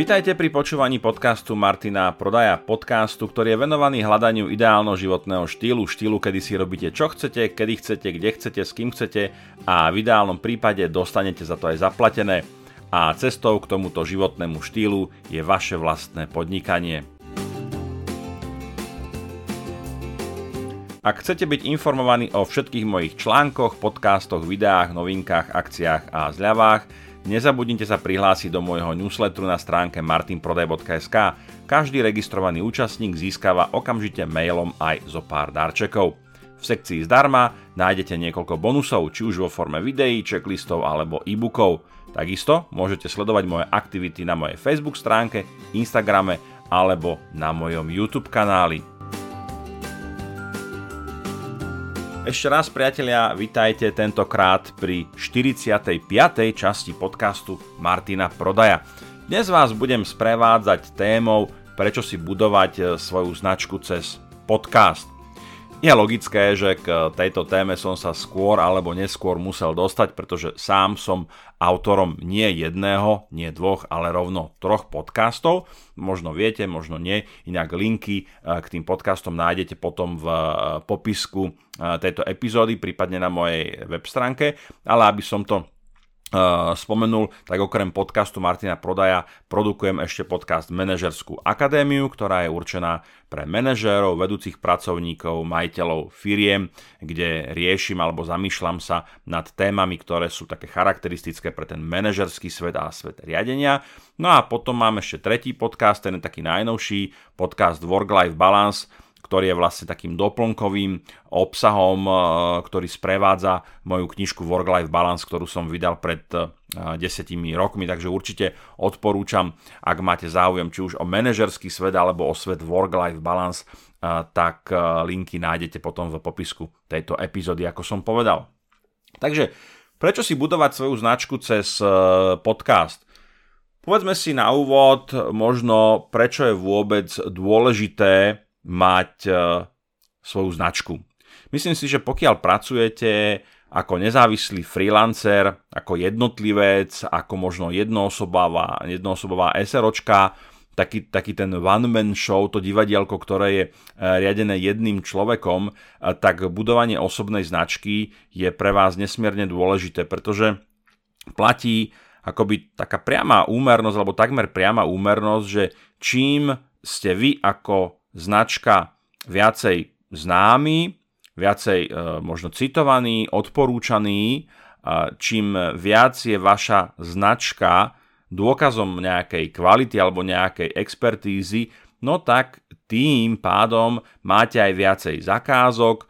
Vitajte pri počúvaní podcastu Martina Prodaja, podcastu, ktorý je venovaný hľadaniu ideálneho životného štýlu, štýlu, kedy si robíte čo chcete, kedy chcete, kde chcete, s kým chcete a v ideálnom prípade dostanete za to aj zaplatené. A cestou k tomuto životnému štýlu je vaše vlastné podnikanie. Ak chcete byť informovaní o všetkých mojich článkoch, podcastoch, videách, novinkách, akciách a zľavách, Nezabudnite sa prihlásiť do môjho newsletteru na stránke martinprodaj.sk. Každý registrovaný účastník získava okamžite mailom aj zo pár darčekov. V sekcii zdarma nájdete niekoľko bonusov, či už vo forme videí, checklistov alebo e-bookov. Takisto môžete sledovať moje aktivity na mojej Facebook stránke, Instagrame alebo na mojom YouTube kanáli. Ešte raz, priatelia, vitajte tentokrát pri 45. časti podcastu Martina Prodaja. Dnes vás budem sprevádzať témou, prečo si budovať e, svoju značku cez podcast. Je logické, že k tejto téme som sa skôr alebo neskôr musel dostať, pretože sám som autorom nie jedného, nie dvoch, ale rovno troch podcastov. Možno viete, možno nie. Inak linky eh, k tým podcastom nájdete potom v eh, popisku eh, tejto epizódy, prípadne na mojej web stránke. Ale aby som to spomenul, tak okrem podcastu Martina Prodaja produkujem ešte podcast Manažerskú akadémiu, ktorá je určená pre manažérov, vedúcich pracovníkov, majiteľov firiem, kde riešim alebo zamýšľam sa nad témami, ktoré sú také charakteristické pre ten manažerský svet a svet riadenia. No a potom mám ešte tretí podcast, ten je taký najnovší, podcast Work-Life Balance, ktorý je vlastne takým doplnkovým obsahom, e, ktorý sprevádza moju knižku Work-Life Balance, ktorú som vydal pred e, desetimi rokmi, takže určite odporúčam, ak máte záujem či už o manažerský svet alebo o svet Work-Life Balance, e, tak linky nájdete potom v popisku tejto epizódy, ako som povedal. Takže prečo si budovať svoju značku cez podcast? Povedzme si na úvod možno, prečo je vôbec dôležité mať e, svoju značku. Myslím si, že pokiaľ pracujete ako nezávislý freelancer, ako jednotlivec, ako možno jednoosobová, jednoosobová SROčka, taký, taký ten one-man show, to divadielko, ktoré je e, riadené jedným človekom, e, tak budovanie osobnej značky je pre vás nesmierne dôležité, pretože platí akoby taká priama úmernosť, alebo takmer priama úmernosť, že čím ste vy ako značka viacej známy, viacej e, možno citovaný, odporúčaný, e, čím viac je vaša značka dôkazom nejakej kvality alebo nejakej expertízy, no tak tým pádom máte aj viacej zakázok, e,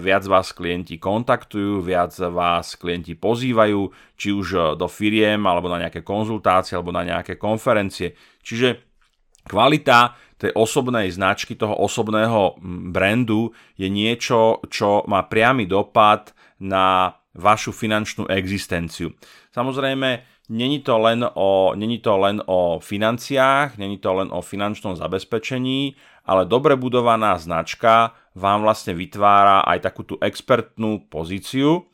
viac vás klienti kontaktujú, viac vás klienti pozývajú, či už do firiem, alebo na nejaké konzultácie, alebo na nejaké konferencie. Čiže kvalita tej osobnej značky, toho osobného brandu je niečo, čo má priamy dopad na vašu finančnú existenciu. Samozrejme, není to len o, není to len o financiách, není to len o finančnom zabezpečení, ale dobre budovaná značka vám vlastne vytvára aj takú tú expertnú pozíciu,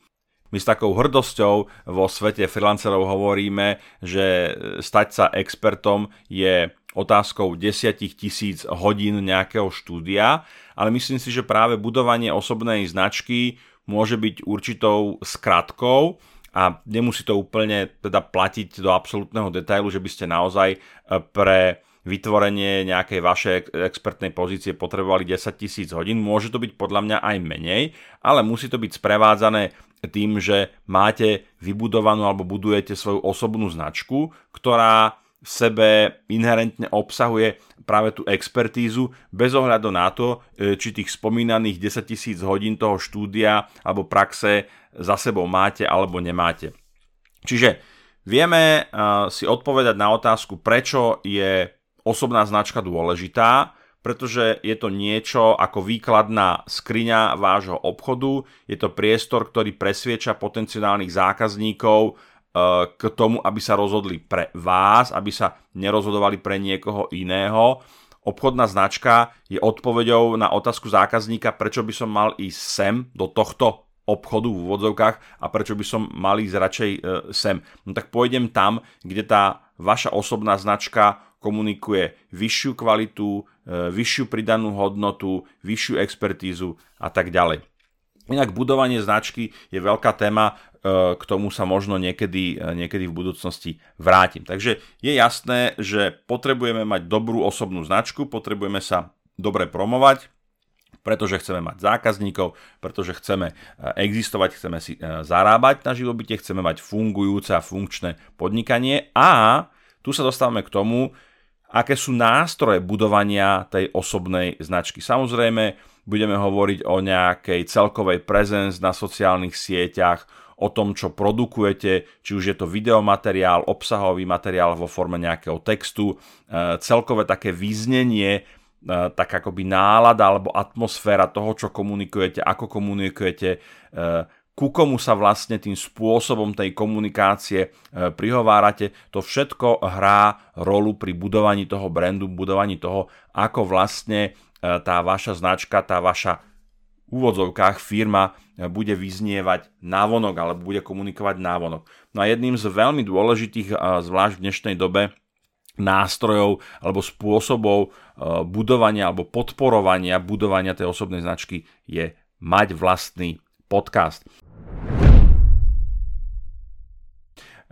my s takou hrdosťou vo svete freelancerov hovoríme, že stať sa expertom je otázkou 10 tisíc hodín nejakého štúdia, ale myslím si, že práve budovanie osobnej značky môže byť určitou skratkou a nemusí to úplne teda platiť do absolútneho detailu, že by ste naozaj e, pre vytvorenie nejakej vašej expertnej pozície potrebovali 10 tisíc hodín. Môže to byť podľa mňa aj menej, ale musí to byť sprevádzané tým, že máte vybudovanú alebo budujete svoju osobnú značku, ktorá v sebe inherentne obsahuje práve tú expertízu bez ohľadu na to, e, či tých spomínaných 10 tisíc hodín toho štúdia alebo praxe za sebou máte alebo nemáte. Čiže vieme e, si odpovedať na otázku, prečo je osobná značka dôležitá, pretože je to niečo ako výkladná skriňa vášho obchodu, je to priestor, ktorý presvieča potenciálnych zákazníkov k tomu, aby sa rozhodli pre vás, aby sa nerozhodovali pre niekoho iného. Obchodná značka je odpoveďou na otázku zákazníka, prečo by som mal ísť sem do tohto obchodu v úvodzovkách a prečo by som mal ísť radšej e, sem. No tak pôjdem tam, kde tá vaša osobná značka komunikuje vyššiu kvalitu, e, vyššiu pridanú hodnotu, vyššiu expertízu a tak ďalej. Inak budovanie značky je veľká téma, e, k tomu sa možno niekedy, e, niekedy v budúcnosti vrátim. Takže je jasné, že potrebujeme mať dobrú osobnú značku, potrebujeme sa dobre promovať, pretože chceme mať zákazníkov, pretože chceme existovať, chceme si zarábať na živobytie, chceme mať fungujúce a funkčné podnikanie a tu sa dostávame k tomu, aké sú nástroje budovania tej osobnej značky. Samozrejme, budeme hovoriť o nejakej celkovej presence na sociálnych sieťach, o tom, čo produkujete, či už je to videomateriál, obsahový materiál vo forme nejakého textu, e, celkové také význenie, e, tak akoby nálada alebo atmosféra toho, čo komunikujete, ako komunikujete, e, ku komu sa vlastne tým spôsobom tej komunikácie e, prihovárate, to všetko hrá rolu pri budovaní toho brandu, budovaní toho, ako vlastne e, tá vaša značka, tá vaša úvodzovkách firma e, bude vyznievať návonok alebo bude komunikovať návonok. No a jedným z veľmi dôležitých, zvlášť v dnešnej dobe, nástrojov alebo spôsobov budovania alebo podporovania budovania tej osobnej značky je mať vlastný podcast.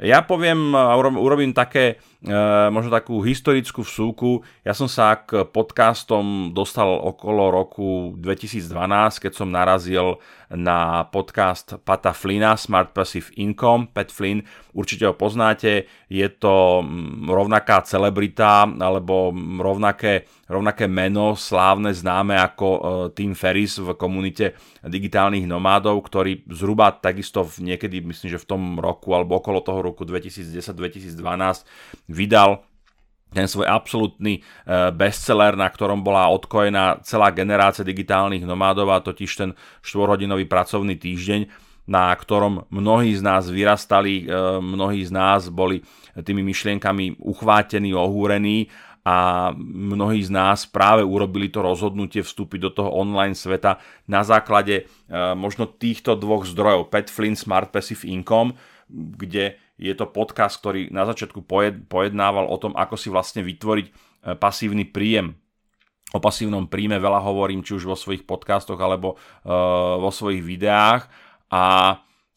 Ja poviem, urobím také, e, možno takú historickú vsúku. Ja som sa k podcastom dostal okolo roku 2012, keď som narazil na podcast Pata Flina, Smart Passive Income. Pat Flynn, určite ho poznáte, je to rovnaká celebrita alebo rovnaké, rovnaké meno, slávne, známe ako e, Tim Ferris v komunite digitálnych nomádov, ktorý zhruba takisto v niekedy, myslím, že v tom roku alebo okolo toho roku 2010-2012 vydal ten svoj absolútny e, bestseller, na ktorom bola odkojená celá generácia digitálnych nomádov a totiž ten 4-hodinový pracovný týždeň, na ktorom mnohí z nás vyrastali, e, mnohí z nás boli tými myšlienkami uchvátení, ohúrení a mnohí z nás práve urobili to rozhodnutie vstúpiť do toho online sveta na základe e, možno týchto dvoch zdrojov, Pet Flynn Smart Passive Income, kde je to podcast, ktorý na začiatku pojednával o tom, ako si vlastne vytvoriť e, pasívny príjem. O pasívnom príjme veľa hovorím, či už vo svojich podcastoch alebo vo svojich videách a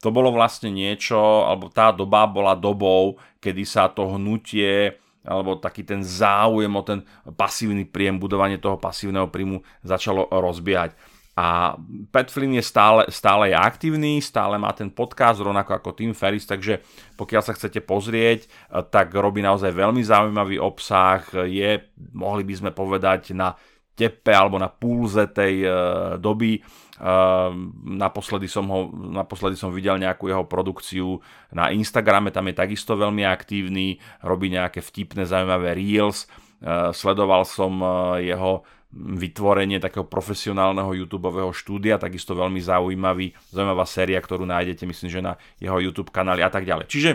to bolo vlastne niečo, alebo tá doba bola dobou, kedy sa to hnutie alebo taký ten záujem o ten pasívny príjem, budovanie toho pasívneho príjmu začalo rozbiehať. A Pat Flynn je stále, stále je aktívny, stále má ten podcast, rovnako ako Tim Ferris, takže pokiaľ sa chcete pozrieť, eh, tak robí naozaj veľmi zaujímavý obsah, je, mohli by sme povedať, na tepe alebo na púlze tej uh, doby. Uh, naposledy, som ho, naposledy som videl nejakú jeho produkciu na Instagrame, tam je takisto veľmi aktívny, robí nejaké vtipné, zaujímavé reels. Uh, sledoval som uh, jeho vytvorenie takého profesionálneho YouTube štúdia, takisto veľmi zaujímavý, zaujímavá séria, ktorú nájdete, myslím, že na jeho YouTube kanáli a tak ďalej. Čiže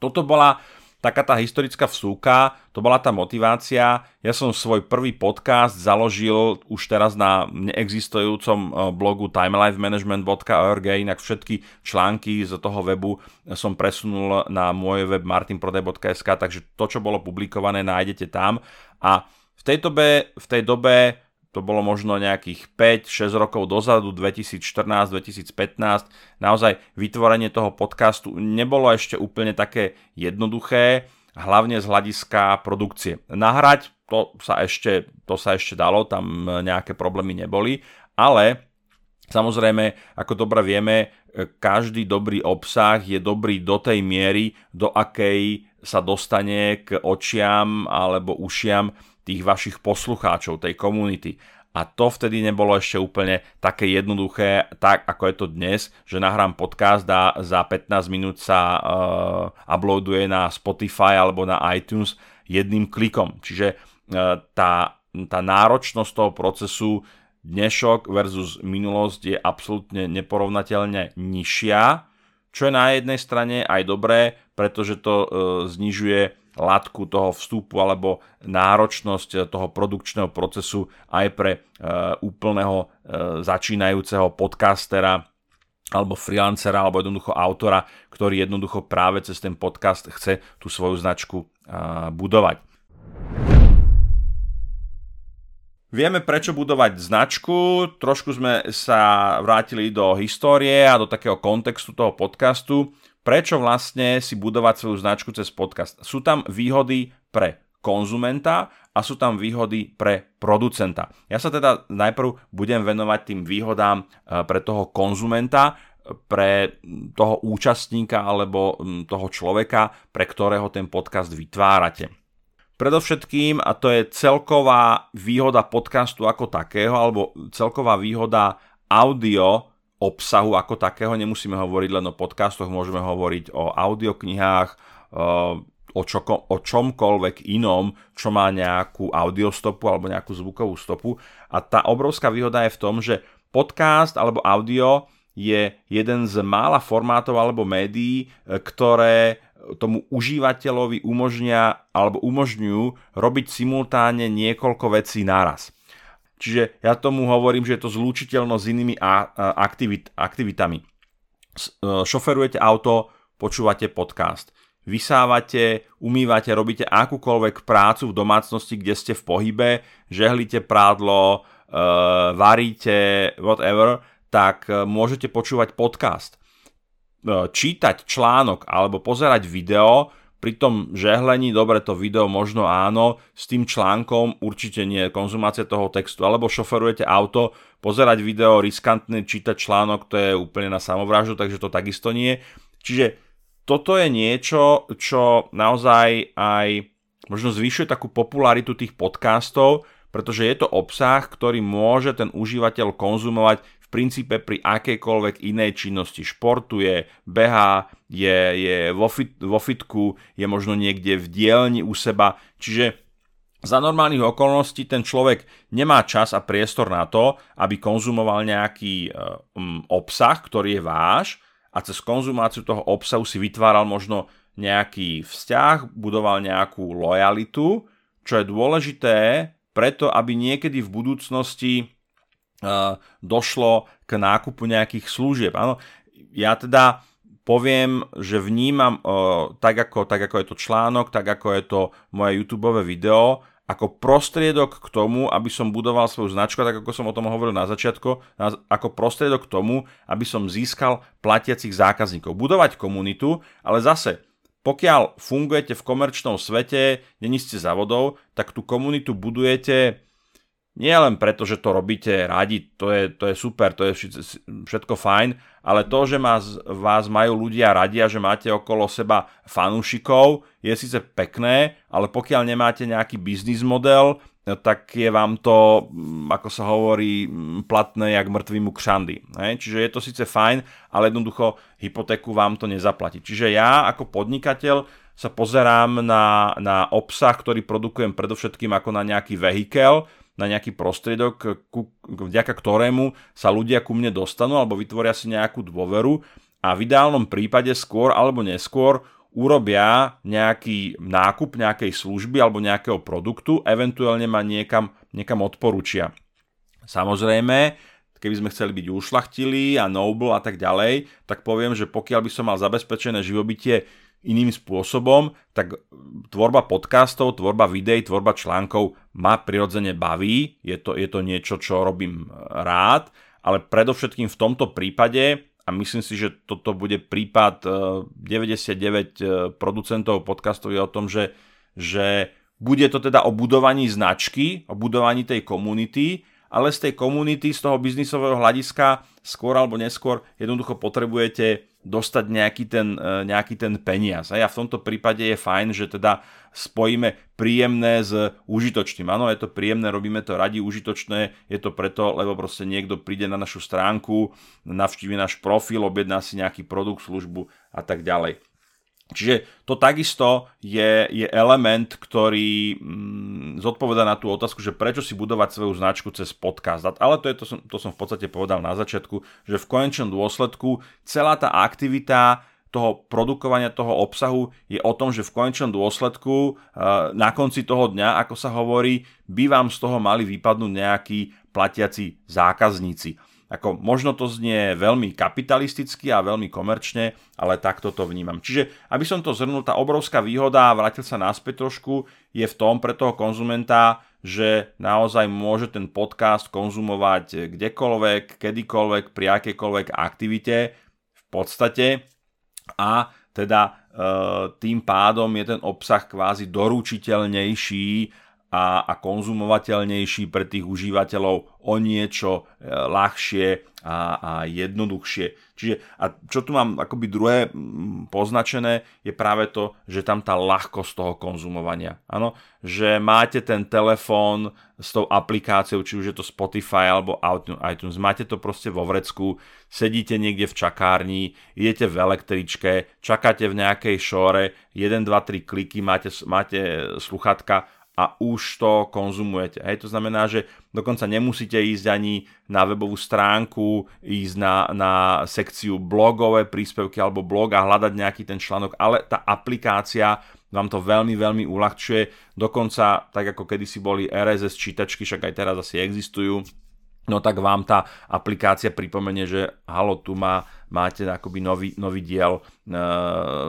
toto bola taká tá historická vsúka, to bola tá motivácia. Ja som svoj prvý podcast založil už teraz na neexistujúcom e, blogu timelifemanagement.org, inak všetky články z toho webu som presunul na môj web martinprodaj.sk, takže to, čo bolo publikované, nájdete tam. A v tej dobe, v tej dobe to bolo možno nejakých 5-6 rokov dozadu, 2014-2015, naozaj vytvorenie toho podcastu nebolo ešte úplne také jednoduché, hlavne z hľadiska produkcie. Nahrať to sa ešte, to sa ešte dalo, tam nejaké problémy neboli, ale Samozrejme, ako dobre vieme, každý dobrý obsah je dobrý do tej miery, do akej sa dostane k očiam alebo ušiam tých vašich poslucháčov, tej komunity. A to vtedy nebolo ešte úplne také jednoduché, tak ako je to dnes, že nahrám podcast a za 15 minút sa uh, uploaduje na Spotify alebo na iTunes jedným klikom. Čiže uh, tá, tá náročnosť toho procesu dnešok versus minulosť je absolútne neporovnateľne nižšia, čo je na jednej strane aj dobré, pretože to uh, znižuje latku toho vstupu alebo náročnosť toho produkčného procesu aj pre e, úplného e, začínajúceho podcastera alebo freelancera, alebo jednoducho autora, ktorý jednoducho práve cez ten podcast chce tú svoju značku budovať. Vieme, prečo budovať značku, trošku sme sa vrátili do histórie a do takého kontextu toho podcastu. Prečo vlastne si budovať svoju značku cez podcast? Sú tam výhody pre konzumenta a sú tam výhody pre producenta. Ja sa teda najprv budem venovať tým výhodám eh, pre toho konzumenta, pre toho účastníka alebo toho človeka, pre ktorého ten podcast vytvárate. Predovšetkým, a to je celková výhoda podcastu ako takého, alebo celková výhoda audio obsahu ako takého, nemusíme hovoriť len o podcastoch, môžeme hovoriť o audioknihách, eh, o, čo, o čomkoľvek inom, čo má nejakú audiostopu alebo nejakú zvukovú stopu. A tá obrovská výhoda je v tom, že podcast alebo audio je jeden z mála formátov alebo médií, eh, ktoré tomu užívateľovi umožnia alebo umožňujú robiť simultáne niekoľko vecí naraz. Čiže ja tomu hovorím, že je to zlúčiteľno s inými aktivit, aktivitami. E, šoferujete auto, počúvate podcast. Vysávate, umývate, robíte akúkoľvek prácu v domácnosti, kde ste v pohybe, žehlíte prádlo, e, varíte, whatever, tak e, môžete počúvať podcast čítať článok alebo pozerať video, pri tom žehlení, dobre, to video možno áno, s tým článkom určite nie, konzumácia toho textu, alebo šoferujete auto, pozerať video, riskantné, čítať článok, to je úplne na samovraždu, takže to takisto nie. Čiže toto je niečo, čo naozaj aj možno zvyšuje takú popularitu tých podcastov, pretože je to obsah, ktorý môže ten užívateľ konzumovať princípe pri akejkoľvek inej činnosti. Športuje, behá, je, je vo, fit, vo fitku, je možno niekde v dielni u seba. Čiže za normálnych okolností ten človek nemá čas a priestor na to, aby konzumoval nejaký um, obsah, ktorý je váš a cez konzumáciu toho obsahu si vytváral možno nejaký vzťah, budoval nejakú lojalitu, čo je dôležité preto, aby niekedy v budúcnosti došlo k nákupu nejakých služieb. Áno, ja teda poviem, že vnímam tak, ako, tak ako je to článok, tak ako je to moje YouTube video, ako prostriedok k tomu, aby som budoval svoju značku, tak ako som o tom hovoril na začiatku, ako prostriedok k tomu, aby som získal platiacich zákazníkov. Budovať komunitu, ale zase, pokiaľ fungujete v komerčnom svete, není ste závodov, tak tú komunitu budujete nie len preto, že to robíte radi, to je, to je super, to je všetko fajn, ale to, že vás, vás majú ľudia radi a že máte okolo seba fanúšikov, je síce pekné, ale pokiaľ nemáte nejaký biznis model, tak je vám to, mm, ako sa hovorí, mm, platné jak mŕtvýmu kšandy. Čiže je to síce fajn, ale jednoducho hypotéku vám to nezaplatí. Čiže ja ako podnikateľ sa pozerám na, na obsah, ktorý produkujem predovšetkým ako na nejaký vehikel, na nejaký prostriedok, ku, vďaka ktorému sa ľudia ku mne dostanú alebo vytvoria si nejakú dôveru a v ideálnom prípade skôr alebo neskôr urobia nejaký nákup nejakej služby alebo nejakého produktu, eventuálne ma niekam, niekam odporúčia. Samozrejme, keby sme chceli byť ušlachtili a noble a tak ďalej, tak poviem, že pokiaľ by som mal zabezpečené živobytie iným spôsobom, tak tvorba podcastov, tvorba videí, tvorba článkov ma prirodzene baví, je to, je to niečo, čo robím rád, ale predovšetkým v tomto prípade, a myslím si, že toto bude prípad 99 e, e, producentov podcastov je o tom, že, že bude to teda o budovaní značky, o budovaní tej komunity, ale z tej komunity, z toho biznisového hľadiska skôr alebo neskôr jednoducho potrebujete dostať nejaký ten, e, nejaký ten peniaz. A v tomto prípade je fajn, že teda spojíme príjemné s užitočným. Áno, je to príjemné, robíme to radi, užitočné, je to preto, lebo proste niekto príde na našu stránku, navštívi náš profil, objedná si nejaký produkt, službu a tak ďalej. Čiže to takisto je, je element, ktorý mm, zodpoveda na tú otázku, že prečo si budovať svoju značku cez podcast. Ale to, je, to, som, to som v podstate povedal na začiatku, že v konečnom dôsledku celá tá aktivita toho produkovania toho obsahu je o tom, že v konečnom dôsledku eh, na konci toho dňa, ako sa hovorí, by vám z toho mali vypadnúť nejakí platiaci zákazníci. Ako možno to znie veľmi kapitalisticky a veľmi komerčne, ale takto to vnímam. Čiže, aby som to zhrnul, tá obrovská výhoda, a vrátil sa naspäť trošku, je v tom pre toho konzumenta, že naozaj môže ten podcast konzumovať kdekoľvek, kedykoľvek, pri akejkoľvek aktivite v podstate a teda e, tým pádom je ten obsah kvázi doručiteľnejší a, a konzumovateľnejší pre tých užívateľov o niečo e, ľahšie a, a jednoduchšie. Čiže a čo tu mám akoby druhé poznačené je práve to, že tam tá ľahkosť toho konzumovania. Áno, že máte ten telefón s tou aplikáciou, či už je to Spotify alebo iTunes, máte to proste vo vrecku, sedíte niekde v čakárni, idete v električke, čakáte v nejakej šore, 1, 2, 3 kliky, máte, máte sluchatka a už to konzumujete. Hej, to znamená, že dokonca nemusíte ísť ani na webovú stránku, ísť na, na sekciu blogové príspevky alebo blog a hľadať nejaký ten článok, ale tá aplikácia vám to veľmi, veľmi uľahčuje. Dokonca, tak ako kedysi boli RSS čítačky, však aj teraz asi existujú, no tak vám tá aplikácia pripomenie, že halo, tu má, máte akoby nový, nový diel e,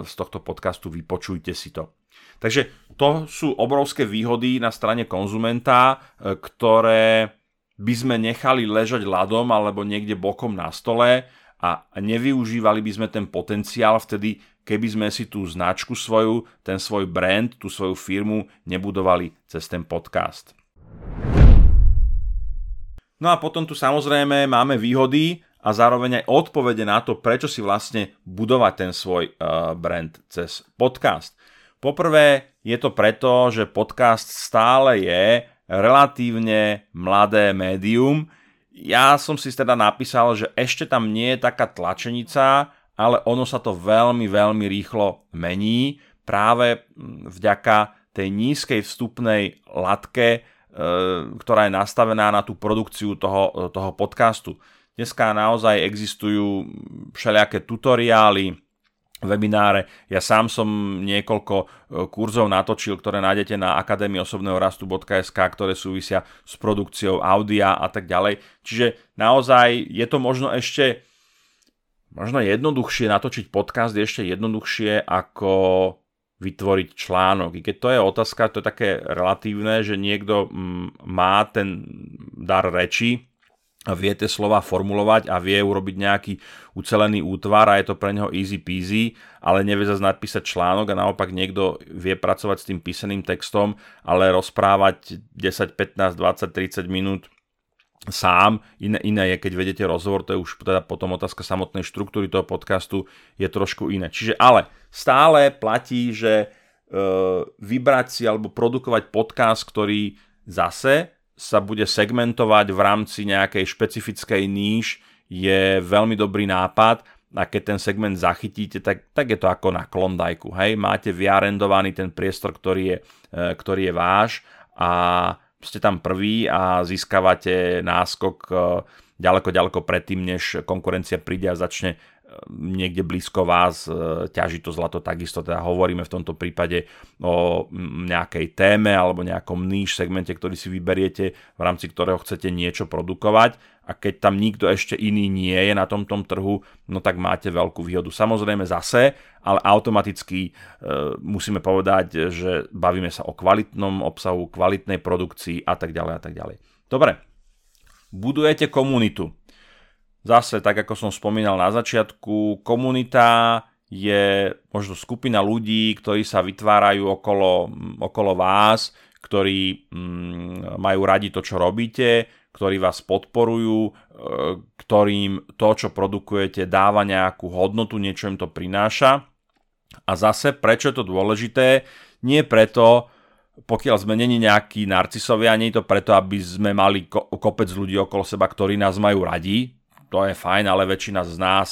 z tohto podcastu, vypočujte si to. Takže to sú obrovské výhody na strane konzumenta, e, ktoré by sme nechali ležať ľadom alebo niekde bokom na stole a nevyužívali by sme ten potenciál vtedy, keby sme si tú značku svoju, ten svoj brand, tú svoju firmu nebudovali cez ten podcast. No a potom tu samozrejme máme výhody a zároveň aj odpovede na to, prečo si vlastne budovať ten svoj uh, brand cez podcast. Poprvé je to preto, že podcast stále je relatívne mladé médium. Ja som si teda napísal, že ešte tam nie je taká tlačenica, ale ono sa to veľmi, veľmi rýchlo mení práve mm, vďaka tej nízkej vstupnej latke, e, ktorá je nastavená na tú produkciu toho, toho podcastu. Dneska naozaj existujú všelijaké tutoriály, webináre. Ja sám som niekoľko e, kurzov natočil, ktoré nájdete na akadémii osobného rastu.sk, ktoré súvisia s produkciou audia a tak ďalej. Čiže naozaj je to možno ešte možno jednoduchšie natočiť podcast, ešte jednoduchšie ako vytvoriť článok. I keď to je otázka, to je také relatívne, že niekto mm, má ten dar reči, vie tie slova formulovať a vie urobiť nejaký ucelený útvar a je to pre neho easy peasy, ale nevie zase napísať článok a naopak niekto vie pracovať s tým písaným textom, ale rozprávať 10, 15, 20, 30 minút sám. Iné, iné je, keď vedete rozhovor, to je už teda potom otázka samotnej štruktúry toho podcastu, je trošku iné. Čiže ale stále platí, že e, vybrať si alebo produkovať podcast, ktorý zase sa bude segmentovať v rámci nejakej špecifickej níž je veľmi dobrý nápad a keď ten segment zachytíte, tak, tak je to ako na Klondajku. Hej? Máte vyarendovaný ten priestor, ktorý je, e, ktorý je váš a ste tam prvý a získavate náskok e, ďaleko, ďaleko predtým, než konkurencia príde a začne niekde blízko vás e, ťaží to zlato takisto, teda hovoríme v tomto prípade o nejakej téme alebo nejakom níž segmente, ktorý si vyberiete, v rámci ktorého chcete niečo produkovať a keď tam nikto ešte iný nie je na tomto trhu, no tak máte veľkú výhodu. Samozrejme zase, ale automaticky e, musíme povedať, že bavíme sa o kvalitnom obsahu, kvalitnej produkcii a tak ďalej a tak ďalej. Dobre, budujete komunitu Zase, tak ako som spomínal na začiatku, komunita je možno skupina ľudí, ktorí sa vytvárajú okolo, okolo vás, ktorí mm, majú radi to, čo robíte, ktorí vás podporujú, e, ktorým to, čo produkujete, dáva nejakú hodnotu, niečo im to prináša. A zase, prečo je to dôležité? Nie preto, pokiaľ sme není nejakí narcisovia, nie je to preto, aby sme mali kopec ľudí okolo seba, ktorí nás majú radi, to je fajn, ale väčšina z nás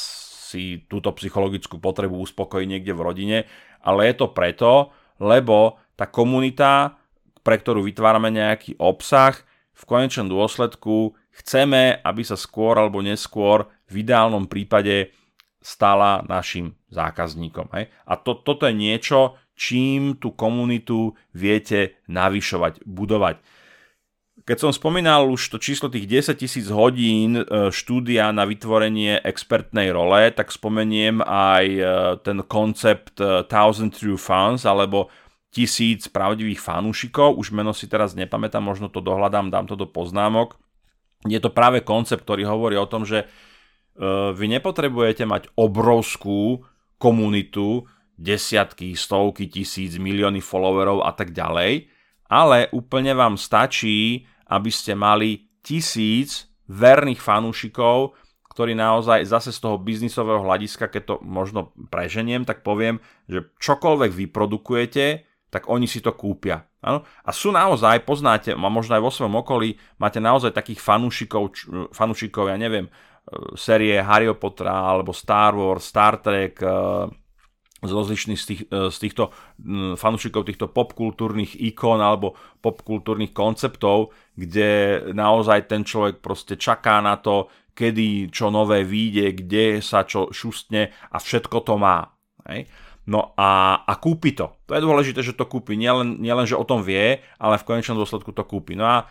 si túto psychologickú potrebu uspokojí niekde v rodine, ale je to preto, lebo tá komunita, pre ktorú vytvárame nejaký obsah, v konečnom dôsledku chceme, aby sa skôr alebo neskôr v ideálnom prípade stala našim zákazníkom. Hej? A to, toto je niečo, čím tú komunitu viete navyšovať, budovať. Keď som spomínal už to číslo tých 10 tisíc hodín e, štúdia na vytvorenie expertnej role, tak spomeniem aj e, ten koncept e, Thousand True Fans, alebo tisíc pravdivých fanúšikov. Už meno si teraz nepamätám, možno to dohľadám, dám to do poznámok. Je to práve koncept, ktorý hovorí o tom, že vy nepotrebujete mať obrovskú komunitu, desiatky, stovky, tisíc, milióny followerov a tak ďalej, ale úplne vám stačí aby ste mali tisíc verných fanúšikov, ktorí naozaj zase z toho biznisového hľadiska, keď to možno preženiem, tak poviem, že čokoľvek vyprodukujete, tak oni si to kúpia. Ano? A sú naozaj, poznáte, a možno aj vo svojom okolí, máte naozaj takých fanúšikov, fanúšikov, ja neviem, e, série Harry Pottera, alebo Star Wars, Star Trek, e, z rozličných z, tých, e, z týchto fanúšikov týchto popkultúrnych ikon alebo popkultúrnych konceptov, kde naozaj ten človek proste čaká na to, kedy čo nové vyjde, kde sa čo šustne a všetko to má. Hej? No a, a kúpi to. To je dôležité, že to kúpi. Nielen, nielen, že o tom vie, ale v konečnom dôsledku to kúpi. No a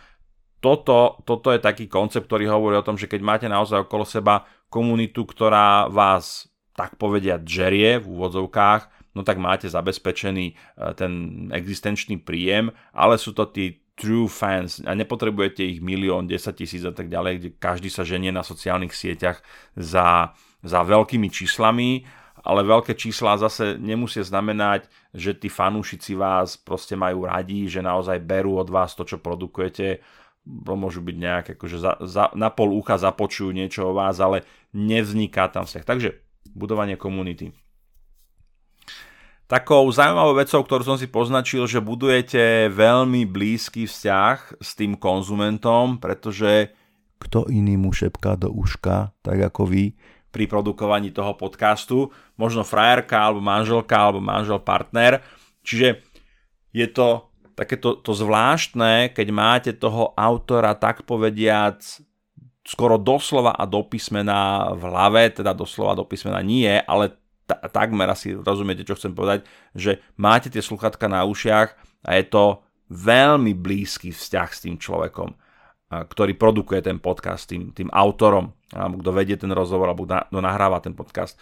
toto, toto je taký koncept, ktorý hovorí o tom, že keď máte naozaj okolo seba komunitu, ktorá vás tak povediať žerie v úvodzovkách, no tak máte zabezpečený e, ten existenčný príjem, ale sú to tí true fans a nepotrebujete ich milión, 10 tisíc a tak ďalej, kde každý sa ženie na sociálnych sieťach za, za veľkými číslami, ale veľké čísla zase nemusia znamenať, že tí fanúšici vás proste majú radi, že naozaj berú od vás to, čo produkujete, môžu byť nejak, akože za, za, na pol ucha započujú niečo o vás, ale nevzniká tam vzťah. Takže budovanie komunity. Takou zaujímavou vecou, ktorú som si poznačil, že budujete veľmi blízky vzťah s tým konzumentom, pretože kto iný mu šepká do uška, tak ako vy, pri produkovaní toho podcastu, možno frajerka, alebo manželka, alebo manžel partner. Čiže je to takéto to zvláštne, keď máte toho autora tak povediac skoro doslova a do písmena v hlave, teda doslova do písmena nie, ale ta, takmer asi rozumiete, čo chcem povedať, že máte tie sluchatka na ušiach a je to veľmi blízky vzťah s tým človekom, ktorý produkuje ten podcast, tým, tým autorom, alebo kto vedie ten rozhovor, alebo kto nahráva ten podcast.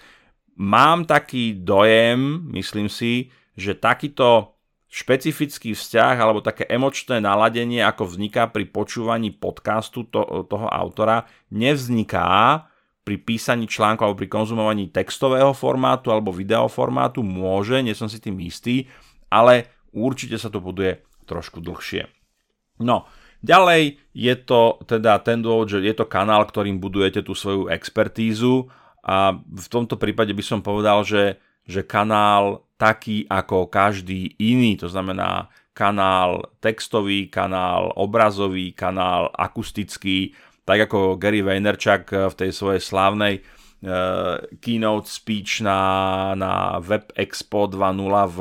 Mám taký dojem, myslím si, že takýto špecifický vzťah alebo také emočné naladenie, ako vzniká pri počúvaní podcastu to, toho autora, nevzniká pri písaní článku alebo pri konzumovaní textového formátu alebo videoformátu. Môže, nie som si tým istý, ale určite sa to buduje trošku dlhšie. No, ďalej je to teda ten dôvod, že je to kanál, ktorým budujete tú svoju expertízu a v tomto prípade by som povedal, že, že kanál taký ako každý iný, to znamená kanál textový, kanál obrazový, kanál akustický, tak ako Gary Vaynerchuk v tej svojej slávnej uh, keynote speech na, na Web Expo 2.0 v,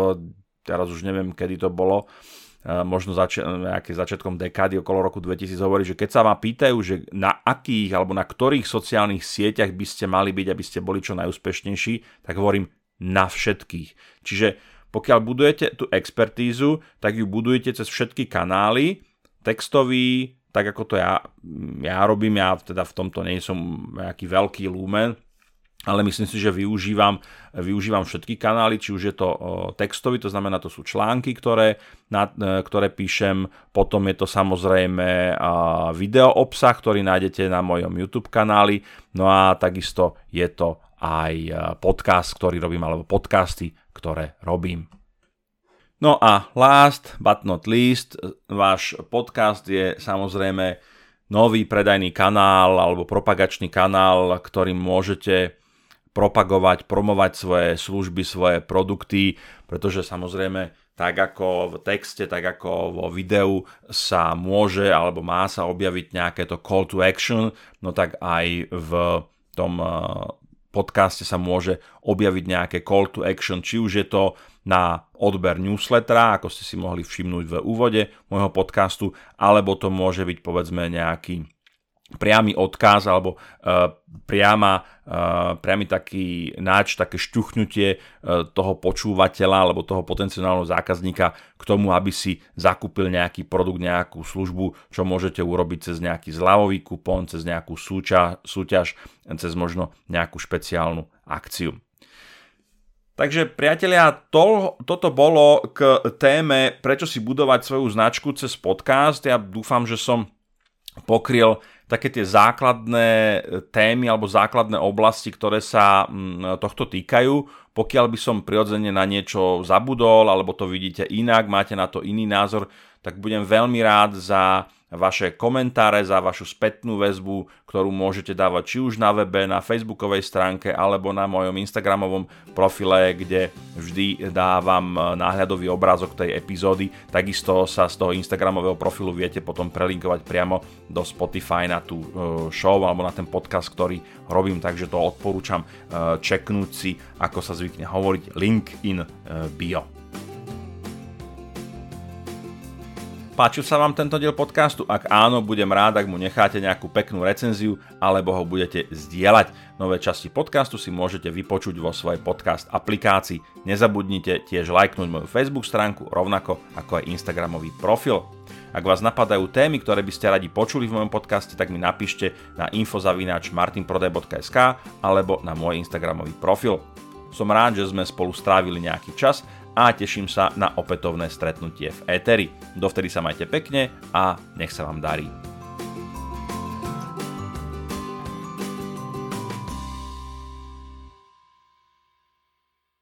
teraz už neviem, kedy to bolo, uh, možno zači- nejaké začiatkom dekády okolo roku 2000 hovorí, že keď sa vám pýtajú, že na akých alebo na ktorých sociálnych sieťach by ste mali byť, aby ste boli čo najúspešnejší, tak hovorím na všetkých. Čiže pokiaľ budujete tú expertízu, tak ju budujete cez všetky kanály, textový, tak ako to ja, ja robím, ja teda v tomto nie som nejaký veľký lumen, ale myslím si, že využívam, využívam všetky kanály, či už je to textový, to znamená, to sú články, ktoré, na, e, ktoré píšem, potom je to samozrejme video obsah, ktorý nájdete na mojom YouTube kanáli, no a takisto je to aj e, podcast, ktorý robím, alebo podcasty, ktoré robím. No a last but not least, váš podcast je samozrejme nový predajný kanál alebo propagačný kanál, ktorým môžete propagovať, promovať svoje služby, svoje produkty, pretože samozrejme tak ako v texte, tak ako vo videu sa môže alebo má sa objaviť nejaké to call to action, no tak aj v tom e, podcaste sa môže objaviť nejaké call to action, či už je to na odber newslettera, ako ste si mohli všimnúť v úvode môjho podcastu, alebo to môže byť povedzme nejaký priamy odkaz alebo uh, priama, uh, priamy taký náč, také šťuchnutie uh, toho počúvateľa alebo toho potenciálneho zákazníka k tomu, aby si zakúpil nejaký produkt, nejakú službu, čo môžete urobiť cez nejaký zľavový kupón, cez nejakú súťaž, súťaž cez možno nejakú špeciálnu akciu. Takže priatelia, to, toto bolo k téme, prečo si budovať svoju značku cez podcast. Ja dúfam, že som pokryl také tie základné témy alebo základné oblasti, ktoré sa mm, tohto týkajú. Pokiaľ by som prirodzene na niečo zabudol, alebo to vidíte inak, máte na to iný názor, tak budem veľmi rád za vaše komentáre, za vašu spätnú väzbu, ktorú môžete dávať či už na webe, na facebookovej stránke alebo na mojom instagramovom profile, kde vždy dávam náhľadový obrázok tej epizódy. Takisto sa z toho instagramového profilu viete potom prelinkovať priamo do Spotify na tú e, show alebo na ten podcast, ktorý robím, takže to odporúčam e, čeknúť si, ako sa zvykne hovoriť, link in e, bio. Páčil sa vám tento diel podcastu? Ak áno, budem rád, ak mu necháte nejakú peknú recenziu alebo ho budete zdieľať. Nové časti podcastu si môžete vypočuť vo svojej podcast aplikácii. Nezabudnite tiež lajknúť moju Facebook stránku, rovnako ako aj Instagramový profil. Ak vás napadajú témy, ktoré by ste radi počuli v mojom podcaste, tak mi napíšte na infozavináč martinprodaj.sk alebo na môj Instagramový profil. Som rád, že sme spolu strávili nejaký čas a teším sa na opätovné stretnutie v Eteri. Dovtedy sa majte pekne a nech sa vám darí.